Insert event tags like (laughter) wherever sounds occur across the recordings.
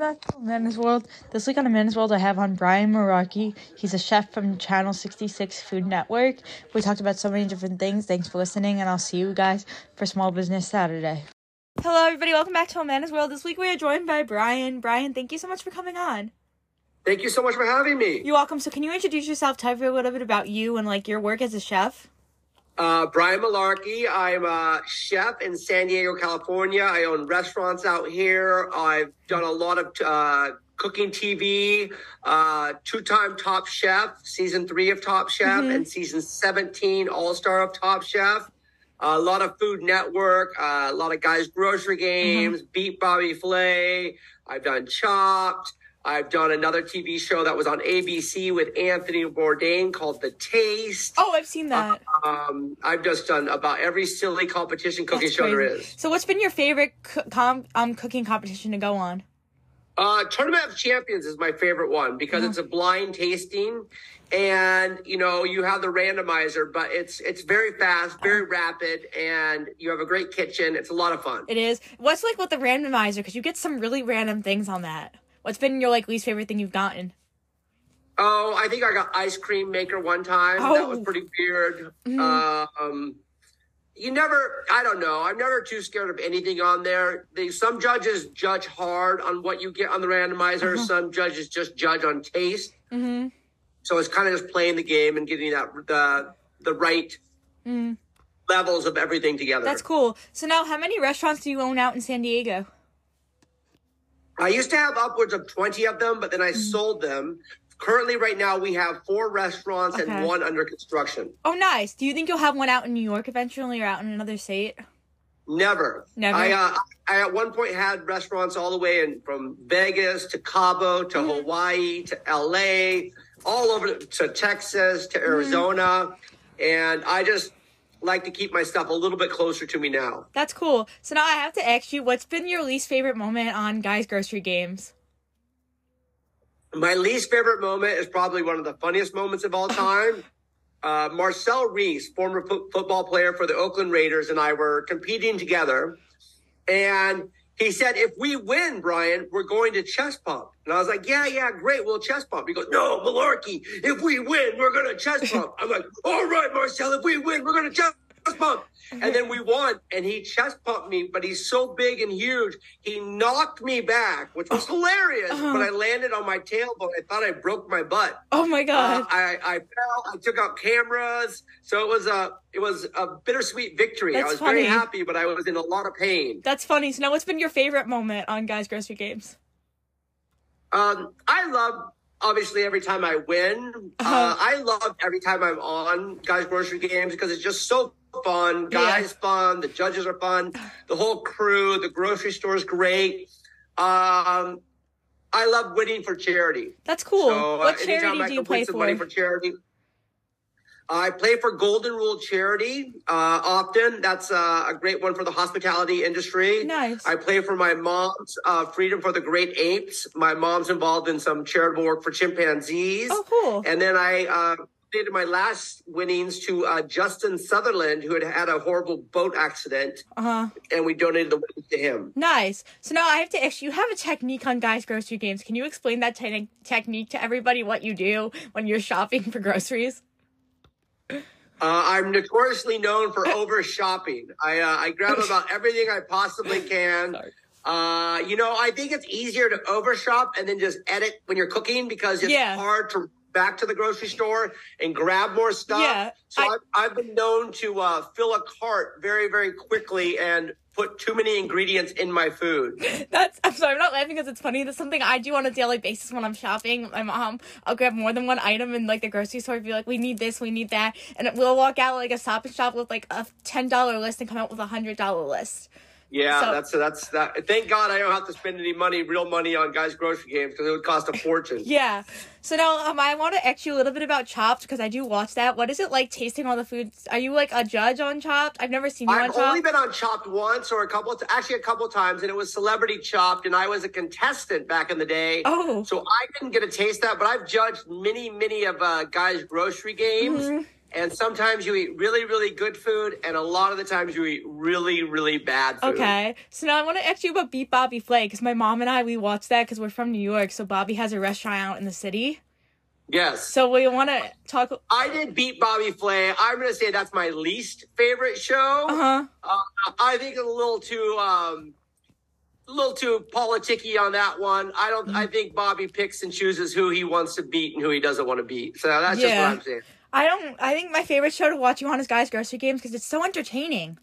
back to Amanda's World. This week on Amanda's World, I have on Brian Malarkey. He's a chef from Channel 66 Food Network. We talked about so many different things. Thanks for listening, and I'll see you guys for Small Business Saturday. Hello, everybody. Welcome back to Amanda's World. This week we are joined by Brian. Brian, thank you so much for coming on. Thank you so much for having me. You're welcome. So, can you introduce yourself? Tell me a little bit about you and like your work as a chef. Uh, Brian Malarkey. I'm a chef in San Diego, California. I own restaurants out here. I've done a lot of uh, cooking TV, uh, two time Top Chef, season three of Top Chef, mm-hmm. and season 17 All Star of Top Chef. a lot of Food Network, uh, a lot of guys' grocery games, mm-hmm. Beat Bobby Flay. I've done Chopped. I've done another TV show that was on ABC with Anthony Bourdain called The Taste. Oh, I've seen that. Um, I've just done about every silly competition cooking That's show crazy. there is. So, what's been your favorite com- um, cooking competition to go on? Uh, Tournament of Champions is my favorite one because it's a blind tasting, and you know you have the randomizer, but it's it's very fast, very rapid, and you have a great kitchen. It's a lot of fun. It is. What's like with the randomizer? Because you get some really random things on that. What's been your like least favorite thing you've gotten? Oh, I think I got ice cream maker one time. Oh. That was oh. pretty weird. Mm-hmm. Um, you never, I don't know. I'm never too scared of anything on there. They, some judges judge hard on what you get on the randomizer. Uh-huh. Some judges just judge on taste. Mm-hmm. So it's kind of just playing the game and getting that the the right mm. levels of everything together. That's cool. So now, how many restaurants do you own out in San Diego? I used to have upwards of 20 of them, but then I mm. sold them. Currently, right now, we have four restaurants okay. and one under construction. Oh, nice. Do you think you'll have one out in New York eventually or out in another state? Never. Never. I, uh, I at one point had restaurants all the way in from Vegas to Cabo to mm. Hawaii to LA, all over to Texas to mm-hmm. Arizona. Mm. And I just like to keep my stuff a little bit closer to me now. That's cool. So now I have to ask you, what's been your least favorite moment on Guys Grocery Games? My least favorite moment is probably one of the funniest moments of all (laughs) time. uh, Marcel Reese, former fo- football player for the Oakland Raiders, and I were competing together. And he said, if we win, Brian, we're going to chest pump. And I was like, yeah, yeah, great. We'll chest pump. He goes, no, Malarkey, if we win, we're going to chest pump. I'm like, all right, Marcel, if we win, we're going to chest pump. (laughs) And then we won, and he chest pumped me, but he's so big and huge, he knocked me back, which was hilarious. Uh-huh. But I landed on my tailbone. I thought I broke my butt. Oh my god! Uh, I, I fell. I took out cameras, so it was a it was a bittersweet victory. That's I was funny. very happy, but I was in a lot of pain. That's funny. So now, what's been your favorite moment on Guys Grocery Games? Um, I love obviously every time I win. Uh-huh. Uh, I love every time I'm on Guys Grocery Games because it's just so fun. Guys yeah. fun. The judges are fun. The whole crew. The grocery store is great. Um, I love winning for charity. That's cool. So, what uh, charity do you play for? Money for charity. I play for Golden Rule Charity uh, often. That's uh, a great one for the hospitality industry. Nice. I play for my mom's uh, Freedom for the Great Apes. My mom's involved in some charitable work for chimpanzees. Oh, cool. And then I uh, donated my last winnings to uh, Justin Sutherland, who had had a horrible boat accident, uh-huh. and we donated the winnings to him. Nice. So now I have to ask you: have a technique on guys' grocery games. Can you explain that te- technique to everybody? What you do when you're shopping for groceries? Uh, I'm notoriously known for over shopping. I uh, I grab about everything I possibly (laughs) can. Uh, you know, I think it's easier to over shop and then just edit when you're cooking because it's yeah. hard to back to the grocery store and grab more stuff. Yeah, so I, have been known to uh, fill a cart very, very quickly and put too many ingredients in my food. (laughs) That's I'm sorry, I'm not laughing because it's funny. That's something I do on a daily basis when I'm shopping. My mom, I'll grab more than one item in like the grocery store. Be like, we need this, we need that, and we'll walk out like a stop and shop with like a ten dollar list and come out with a hundred dollar list. Yeah, so, that's that's that. Thank God I don't have to spend any money, real money, on guys' grocery games because it would cost a fortune. (laughs) yeah. So now, um, I want to ask you a little bit about Chopped because I do watch that. What is it like tasting all the foods? Are you like a judge on Chopped? I've never seen you I've on Chopped. I've only been on Chopped once or a couple, of, actually a couple times, and it was Celebrity Chopped, and I was a contestant back in the day. Oh. So I didn't get to taste that, but I've judged many, many of uh, guys' grocery games. Mm-hmm and sometimes you eat really, really good food, and a lot of the times you eat really, really bad food. Okay, so now I want to ask you about Beat Bobby Flay because my mom and I we watched that because we're from New York. So Bobby has a restaurant out in the city. Yes. So we want to talk. I did beat Bobby Flay. I'm going to say that's my least favorite show. Uh-huh. Uh, I think it's a little too, um, a little too politicky on that one. I don't. I think Bobby picks and chooses who he wants to beat and who he doesn't want to beat. So that's just what I'm saying. I don't. I think my favorite show to watch you on is Guys Grocery Games because it's so entertaining.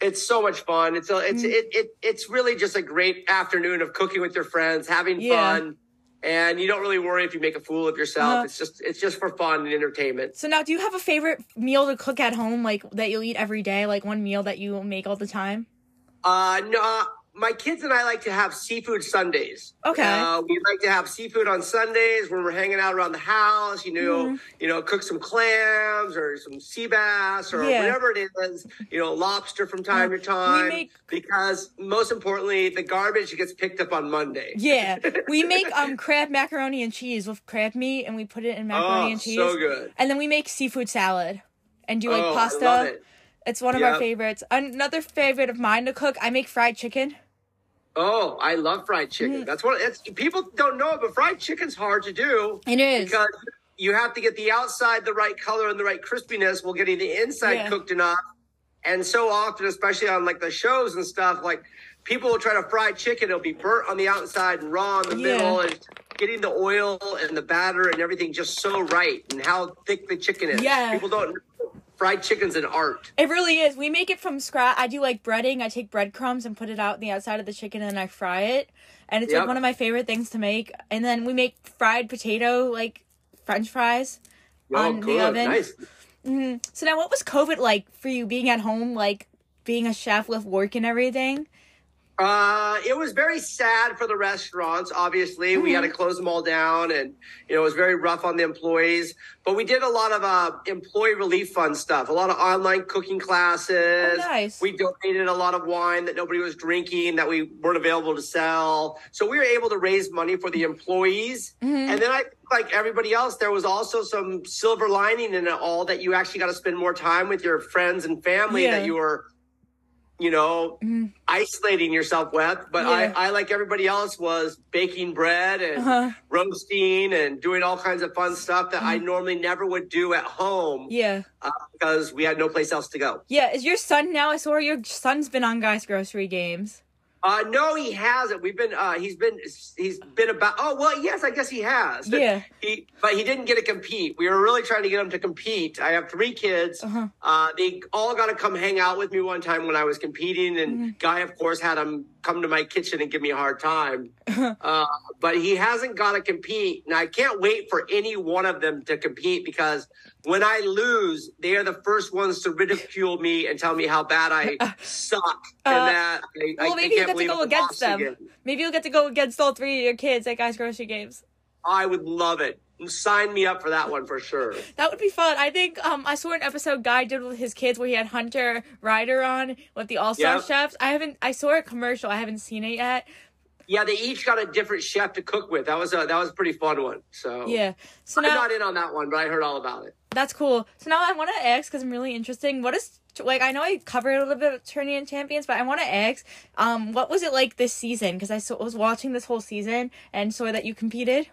It's so much fun. It's a, it's Mm. it, it it's really just a great afternoon of cooking with your friends, having Yeah. fun, and you don't really worry if you make a fool of yourself. Uh-huh. It's just it's just for fun and entertainment. So now, do you have a favorite meal to cook at home, like that you'll eat every day, like one meal that you make all the time? Uh, no, uh, my kids and I like to have seafood Sundays. Okay. Uh, we like to have seafood on Sundays when we're hanging out around the house. You know, Mm-hmm. you know, cook some clams or some sea bass or Yeah. whatever it is. You know, lobster from time to time. make- because most importantly, the garbage gets picked up on Monday. Yeah, (laughs) we make um crab macaroni and cheese with crab meat, and we put it in macaroni Oh, and cheese. so good. And then we make seafood salad, and do like oh, pasta. I love it. It's one of our favorites. Another favorite of mine to cook, I make fried chicken. Oh, I love fried Mm. chicken. That's what it's. People don't know it, but fried chicken's hard to do. It is. because you have to get the outside the right color and the right crispiness while getting the inside Yeah. cooked enough. And so often, especially on like the shows and stuff, like people will try to fry chicken, it'll be burnt on the outside and raw in the Yeah. middle, and getting the oil and the batter and everything just so right, and how thick the chicken is. Yeah. people don't. Fried chicken's an art. It really is. We make it from scratch. I do like breading. I take breadcrumbs and put it out the outside of the chicken and I fry it. And it's like one of my favorite things to make. And then we make fried potato, like French fries. Oh, On the oven. nice. Mm-hmm. So now what was COVID like for you being at home, like being a chef with work and everything? Uh, it was very sad for the restaurants. Obviously, we Mm-hmm. had to close them all down, and you know it was very rough on the employees. But we did a lot of uh, employee relief fund stuff, a lot of online cooking classes. Oh, nice. We donated a lot of wine that nobody was drinking that we weren't available to sell. So we were able to raise money for the employees. Mm-hmm. And then I, like everybody else, there was also some silver lining in it all that you actually got to spend more time with your friends and family Yeah. that you were you know, isolating yourself with. But Mm-hmm. Yeah. I, I, like everybody else, was baking bread and Uh-huh. roasting and doing all kinds of fun stuff that Mm-hmm. I normally never would do at home Yeah. uh, because we had no place else to go. Yeah. Is your son now? I saw your son's been on Guys Grocery Games. Uh, no, he hasn't. We've been, uh, he's been, he's been about, oh, well, yes, I guess he has. Yeah. He, but he didn't get to compete. We were really trying to get him to compete. I have three kids. Uh-huh. Uh, they all got to come hang out with me one time when I was competing. And Mm-hmm. Guy, of course, had him come to my kitchen and give me a hard time. (laughs) Uh, but he hasn't got to compete. And I can't wait for any one of them to compete because when I lose, they are the first ones to ridicule me and tell me how bad I (laughs) suck. Uh, and that I, Well, I, maybe I you get to go against them. again. Maybe you'll get to go against all three of your kids at Guys Grocery Games. I would love it. Sign me up for that one for sure. That would be fun. I think um I saw an episode Guy did with his kids where he had Hunter Ryder on with the All Star Yep. chefs. I haven't I saw a commercial. I haven't seen it yet. Yeah, they each got a different chef to cook with. That was a that was a pretty fun one. So Yeah. So I'm not in on that one, but I heard all about it. that's cool. So now I want to ask because I'm really interesting. What is like I know I covered a little bit of Tourney and Champions, but I want to ask, um, what was it like this season? Because I saw, was watching this whole season and saw that you competed.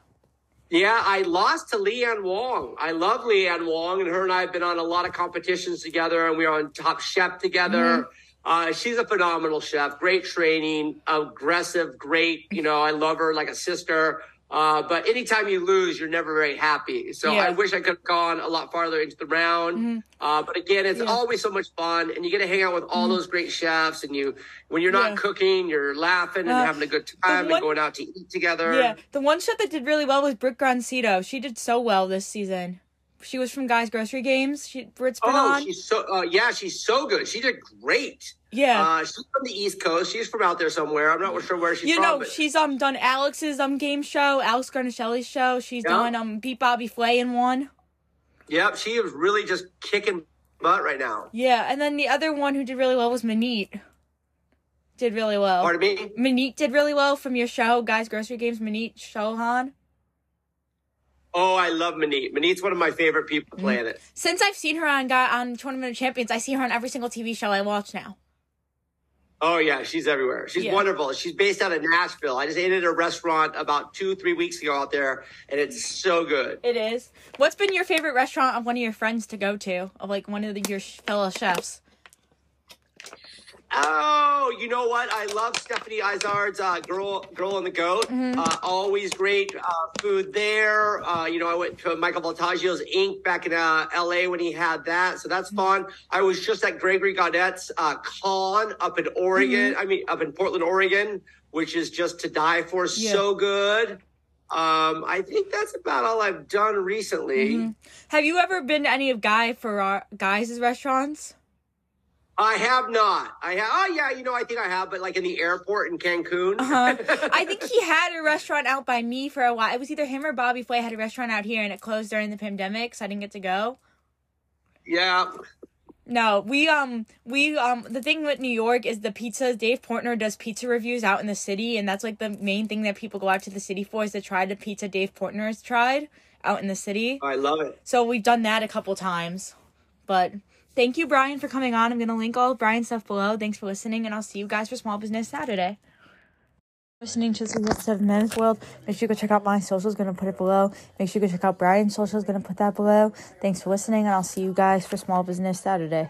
Yeah, I lost to Leanne Wong. I love Leanne Wong, and her and I have been on a lot of competitions together, and we are on Top Chef together. Uh, she's a phenomenal chef, great training, aggressive, great. You know, I love her like a sister. Uh, but anytime you lose, you're never very happy. So Yeah. I wish I could have gone a lot farther into the round. Uh, but again, it's Yeah. always so much fun, and you get to hang out with all those great chefs. And you, when you're not Yeah. cooking, you're laughing and Uh, having a good time one- and going out to eat together. Yeah, the one chef that did really well was Britt Grancito. She did so well this season. She was from Guys Grocery Games. She Britt's been Oh, on. she's so uh, yeah, she's so good. She did great. yeah. Uh, she's from the East Coast. She's from out there somewhere. I'm not sure where she's you from. know, but she's um done Alex's um game show, Alex Guarnaschelli's show. She's Yeah. done um Beat Bobby Flay in one. yep, she is really just kicking butt right now. Yeah, and then the other one who did really well was Maneet. Did really well. Pardon me. Maneet did really well from your show, Guys Grocery Games. Maneet Chauhan. Oh, I love Maneet. Maneet's one of my favorite people Mm-hmm. on the planet. Since I've seen her on on Tournament of Champions, I see her on every single TV show I watch now. Oh yeah, she's everywhere. She's Yeah. wonderful. She's based out of Nashville. I just ate at a restaurant about two, three weeks ago out there, and it's so good. It is. What's been your favorite restaurant of one of your friends to go to? Of like one of the, your fellow chefs? Oh, you know what? I love Stephanie Izard's uh, "Girl, Girl and the Goat." Mm-hmm. Uh, always great uh, food there. Uh, you know, I went to Michael Voltaggio's Inc. back in uh, L.A. when he had that, so that's Mm-hmm. fun. I was just at Gregory Gourdet's uh, Kann up in Oregon. Mm-hmm. I mean, up in Portland, Oregon, which is just to die for. Yeah. So good. Um, I think that's about all I've done recently. Mm-hmm. Have you ever been to any of Guy for Guy's restaurants? I have not. I have. Oh yeah, you know, I think I have, but like in the airport in Cancun. Uh-huh. (laughs) I think he had a restaurant out by me for a while. It was either him or Bobby Flay had a restaurant out here, and it closed during the pandemic, so I didn't get to go. yeah. No, we um we um the thing with New York is the pizzas. Dave Portnoy does pizza reviews out in the city, and that's like the main thing that people go out to the city for is to try the pizza Dave Portnoy has tried out in the city. I love it. So we've done that a couple times. But thank you, Brian, for coming on. I'm gonna link all of Brian's stuff below. Thanks for listening, and I'll see you guys for Small Business Saturday. Listening to the Seven Minutes World. Make sure you go check out my socials. Gonna put it below. Make sure you go check out Brian's socials. Gonna put that below. Thanks for listening, and I'll see you guys for Small Business Saturday.